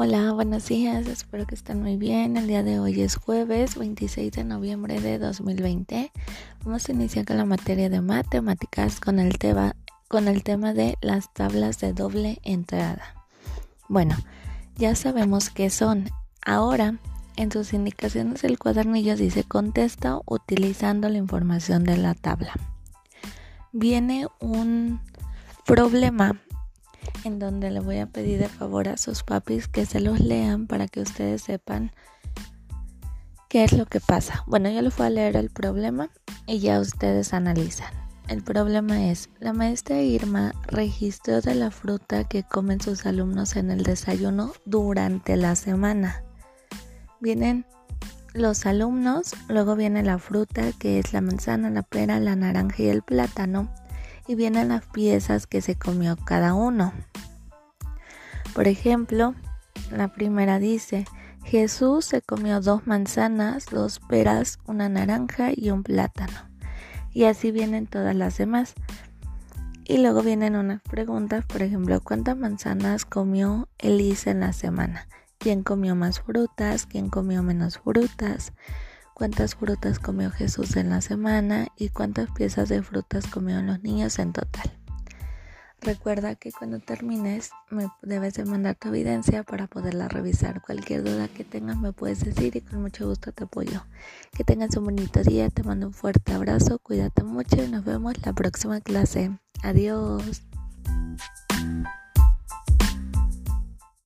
Hola, buenos días, espero que estén muy bien. El día de hoy es jueves 26 de noviembre de 2020. Vamos a iniciar con la materia de matemáticas con el tema, de las tablas de doble entrada. Bueno, ya sabemos qué son. Ahora, en sus indicaciones el cuadernillo dice contesta utilizando la información de la tabla. Viene un problema en donde le voy a pedir de favor a sus papis que se los lean para que ustedes sepan qué es lo que pasa. Bueno, yo les voy a leer el problema y ya ustedes analizan. El problema es, la maestra Irma registró de la fruta que comen sus alumnos en el desayuno durante la semana. Vienen los alumnos, luego viene la fruta que es la manzana, la pera, la naranja y el plátano y vienen las piezas que se comió cada uno. Por ejemplo, la primera dice, Jesús se comió dos manzanas, dos peras, una naranja y un plátano. Y así vienen todas las demás. Y luego vienen unas preguntas, por ejemplo, ¿cuántas manzanas comió Elisa en la semana? ¿Quién comió más frutas? ¿Quién comió menos frutas? cuántas frutas comió Jesús en la semana y cuántas piezas de frutas comieron los niños en total. Recuerda que cuando termines me debes de mandar tu evidencia para poderla revisar. Cualquier duda que tengas me puedes decir y con mucho gusto te apoyo. Que tengas un bonito día, te mando un fuerte abrazo, cuídate mucho y nos vemos la próxima clase. Adiós.